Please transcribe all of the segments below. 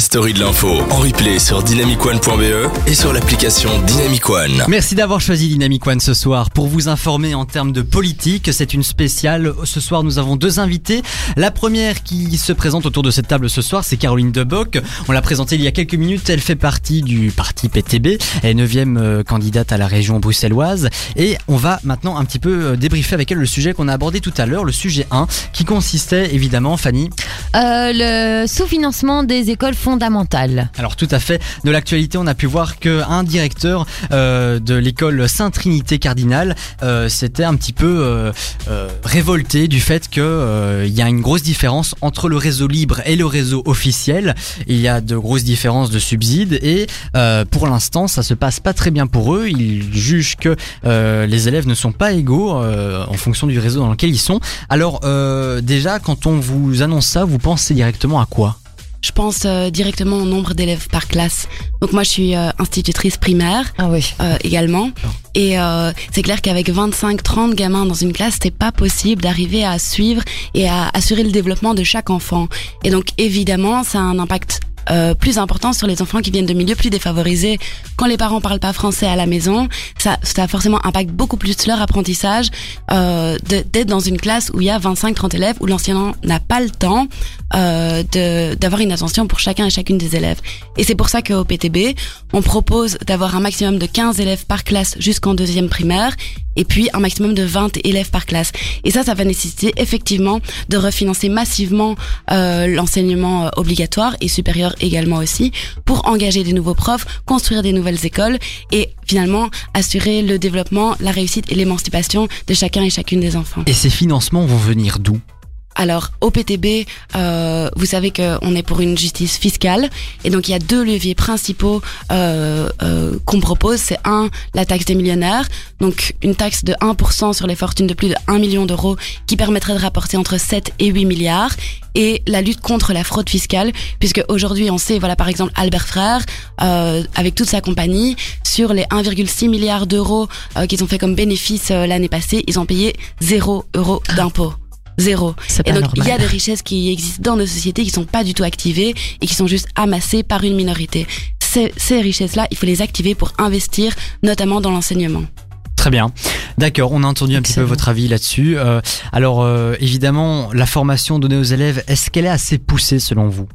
la story de l'info en replay sur dynamicone.be et sur l'application Dynamic One. Merci d'avoir choisi Dynamic One ce soir. Pour vous informer en termes de politique, c'est une spéciale. Ce soir, nous avons deux invités. La première qui se présente autour de cette table ce soir, c'est Caroline Deboc. On l'a présentée il y a quelques minutes. Elle fait partie du parti PTB. Elle est neuvième euh, candidate à la région bruxelloise. Et on va maintenant un petit peu euh, débriefer avec elle le sujet qu'on a abordé tout à l'heure, le sujet 1, qui consistait évidemment, Fanny, Euh, le sous-financement des écoles Alors tout à fait. De l'actualité, on a pu voir que un directeur euh, de l'école Sainte-Trinité Cardinal euh, s'était un petit peu euh, euh, révolté du fait que euh, il y a une grosse différence entre le réseau libre et le réseau officiel. Il y a de grosses différences de subsides et pour l'instant, ça se passe pas très bien pour eux. Ils jugent que les élèves ne sont pas égaux en fonction du réseau dans lequel ils sont. Alors déjà, quand on vous annonce ça, vous pensez directement à quoi? Je pense euh, directement au nombre d'élèves par classe. Donc moi, je suis euh, institutrice primaire Ah oui. euh, également. Et euh, c'est clair qu'avec 25-30 gamins dans une classe, c'était pas possible d'arriver à suivre et à assurer le développement de chaque enfant. Et donc évidemment, ça a un impact euh, plus important sur les enfants qui viennent de milieux plus défavorisés. Quand les parents parlent pas français à la maison, ça, ça forcément impact beaucoup plus leur apprentissage euh, d'être dans une classe où il y a 25-30 élèves, où l'enseignant n'a pas le temps euh, d'avoir une attention pour chacun et chacune des élèves. Et c'est pour ça qu'au PTB, on propose d'avoir un maximum de 15 élèves par classe jusqu'en deuxième primaire et puis un maximum de 20 élèves par classe. Et ça, ça va nécessiter effectivement de refinancer massivement euh, l'enseignement euh, obligatoire et supérieur également aussi pour engager des nouveaux profs, construire des nouvelles écoles et finalement assurer le développement, la réussite et l'émancipation de chacun et chacune des enfants. Et ces financements vont venir d'où? Alors, au PTB, euh, vous savez qu'on est pour une justice fiscale, et donc il y a deux leviers principaux euh, euh, qu'on propose. C'est un, la taxe des millionnaires, donc une taxe de 1% sur les fortunes de plus de 1 million d'euros, qui permettrait de rapporter entre 7 et 8 milliards, et la lutte contre la fraude fiscale, puisque aujourd'hui on sait, voilà par exemple Albert Frère, euh, avec toute sa compagnie, sur les 1,6 milliards d'euros euh, qu'ils ont fait comme bénéfice euh, l'année passée, ils ont payé 0 euros d'impôts. Zéro. Et donc, il y a des richesses qui existent dans nos sociétés qui sont pas du tout activées et qui sont juste amassées par une minorité. Ces, ces richesses-là, il faut les activer pour investir, notamment dans l'enseignement. Très bien. D'accord, on a entendu un petit peu votre avis là-dessus. Euh, alors, euh, évidemment, la formation donnée aux élèves, est-ce qu'elle est assez poussée selon vous?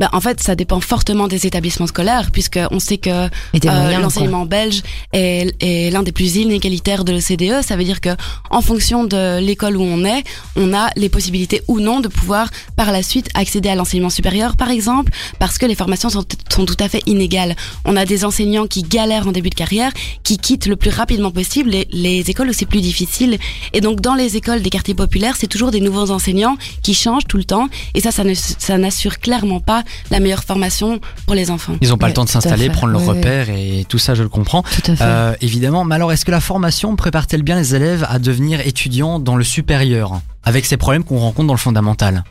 Ben, en fait, ça dépend fortement des établissements scolaires, puisque on sait que Euh, l'enseignement belge est, est l'un des plus inégalitaires de l'OCDE. Ça veut dire que, en fonction de l'école où on est, on a les possibilités ou non de pouvoir par la suite accéder à l'enseignement supérieur, par exemple, parce que les formations sont, sont tout à fait inégales. On a des enseignants qui galèrent en début de carrière, qui quittent le plus rapidement possible les, les écoles où c'est plus difficile. Et donc, dans les écoles des quartiers populaires, c'est toujours des nouveaux enseignants qui changent tout le temps. Et ça, ça n'assure clairement pas la meilleure formation pour les enfants. Ils n'ont pas Ouais, le temps de s'installer, prendre leurs ouais. repères et tout ça, je le comprends. Tout à fait. Euh, évidemment, mais alors est-ce que la formation prépare-t-elle bien les élèves à devenir étudiants dans le supérieur avec ces problèmes qu'on rencontre dans le fondamental?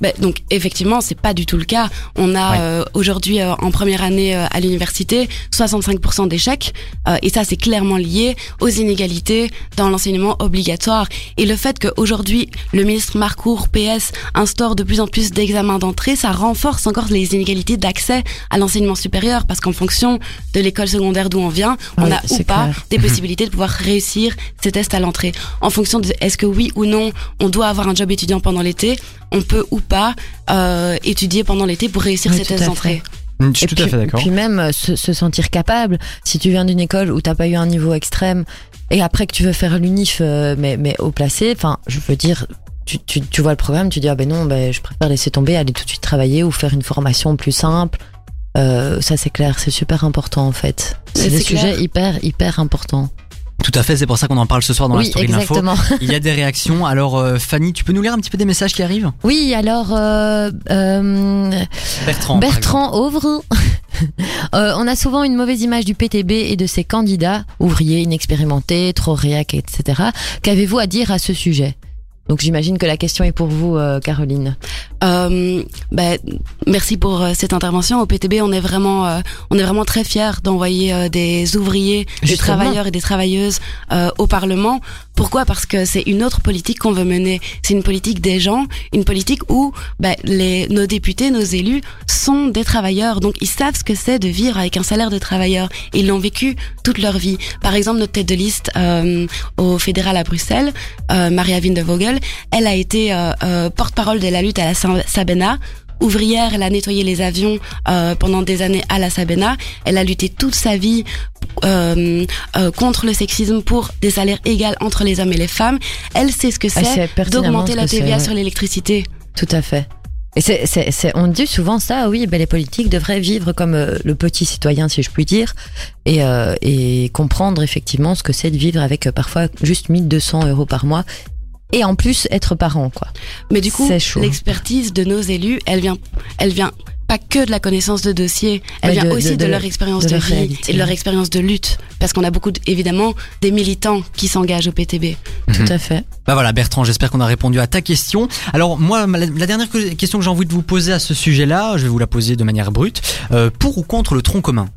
Ben, donc effectivement, c'est pas du tout le cas. On a Ouais. euh, aujourd'hui euh, en première année euh, à l'université 65% d'échecs euh, et ça c'est clairement lié aux inégalités dans l'enseignement obligatoire et le fait qu'aujourd'hui le ministre Marcourt PS instaure de plus en plus d'examens d'entrée, ça renforce encore les inégalités d'accès à l'enseignement supérieur parce qu'en fonction de l'école secondaire d'où on vient, on a ou pas clair. des possibilités de pouvoir réussir ces tests à l'entrée. En fonction de est-ce que oui ou non on doit avoir un job étudiant pendant l'été, on peut ou pas euh, étudier pendant l'été pour réussir Oui, ces tout tests à d'entrée. Je suis Et tout puis, à fait d'accord. Puis même euh, se, se sentir capable. Si tu viens d'une école où t'as pas eu un niveau extrême et après que tu veux faire l'unif euh, mais mais au placé, enfin je veux dire. Tu, tu, tu vois le programme, tu dis ah ben non, ben je préfère laisser tomber, aller tout de suite travailler ou faire une formation plus simple. Euh, ça c'est clair, c'est super important en fait. C'est des clair. sujets hyper hyper importants. Tout à fait, c'est pour ça qu'on en parle ce soir dans la story de l'info. Il y a des réactions. Alors, euh, Fanny, tu peux nous lire un petit peu des messages qui arrivent? Oui, alors euh, euh, Bertrand. Bertrand Auvre. On a souvent une mauvaise image du PTB et de ses candidats, ouvriers inexpérimentés, trop réac, etc. Qu'avez-vous à dire à ce sujet? Donc j'imagine que la question est pour vous, euh, Caroline. Euh, ben, merci pour euh, cette intervention. Au PTB, on est vraiment, euh, on est vraiment très fiers d'envoyer euh, des ouvriers, des travailleurs et des travailleuses euh, au Parlement. Pourquoi? Parce que c'est une autre politique qu'on veut mener. C'est une politique des gens, une politique où ben, les, nos députés, nos élus sont des travailleurs. Donc ils savent ce que c'est de vivre avec un salaire de travailleur. Ils l'ont vécu toute leur vie. Par exemple, notre tête de liste euh, au fédéral à Bruxelles, euh, Maria Vinde Elle a été euh, euh, porte-parole de la lutte à la Sa- Sabena. Ouvrière, elle a nettoyé les avions euh, pendant des années à la Sabena. Elle a lutté toute sa vie euh, euh, contre le sexisme pour des salaires égaux entre les hommes et les femmes. Elle sait ce que sait c'est d'augmenter ce la TVA sur l'électricité. Tout à fait. Et on dit souvent ça, oui, ben les politiques devraient vivre comme le petit citoyen, si je puis dire, et, et comprendre effectivement ce que c'est de vivre avec parfois juste 1200 euros par mois, et en plus être parent, quoi. Mais du coup, l'expertise de nos élus, elle vient, elle vient pas que de la connaissance de dossier, elle Mais vient de- aussi de- de, de leur expérience de de, leur vie réalité. et de leur expérience de lutte. Parce qu'on a beaucoup, évidemment, des militants qui s'engagent au PTB. Tout à fait. Bah voilà Bertrand, j'espère qu'on a répondu à ta question. Alors moi, la, la dernière que- question que j'ai envie de vous poser à ce sujet-là, je vais vous la poser de manière brute. Euh, pour ou contre le tronc commun?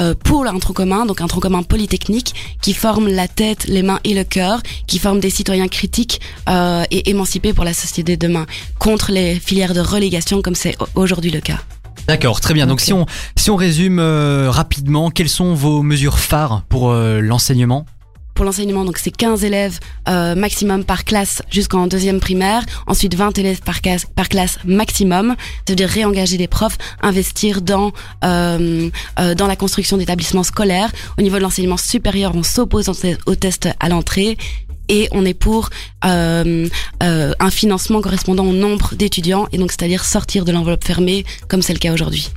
Euh, pour un tronc commun, donc un tronc commun polytechnique qui forme la tête, les mains et le cœur, qui forme des citoyens critiques euh, et émancipés pour la société de demain, contre les filières de relégation comme c'est au- aujourd'hui le cas. D'accord, très bien. Donc si on si on résume euh, rapidement, quelles sont vos mesures phares pour euh, l'enseignement? Pour l'enseignement, donc c'est 15 élèves euh, maximum par classe jusqu'en deuxième primaire, ensuite 20 élèves par classe, par classe maximum, ça veut dire réengager des profs, investir dans euh, euh, dans la construction d'établissements scolaires. Au niveau de l'enseignement supérieur, on s'oppose aux tests à l'entrée et on est pour euh, euh, un financement correspondant au nombre d'étudiants et donc c'est-à-dire sortir de l'enveloppe fermée comme c'est le cas aujourd'hui.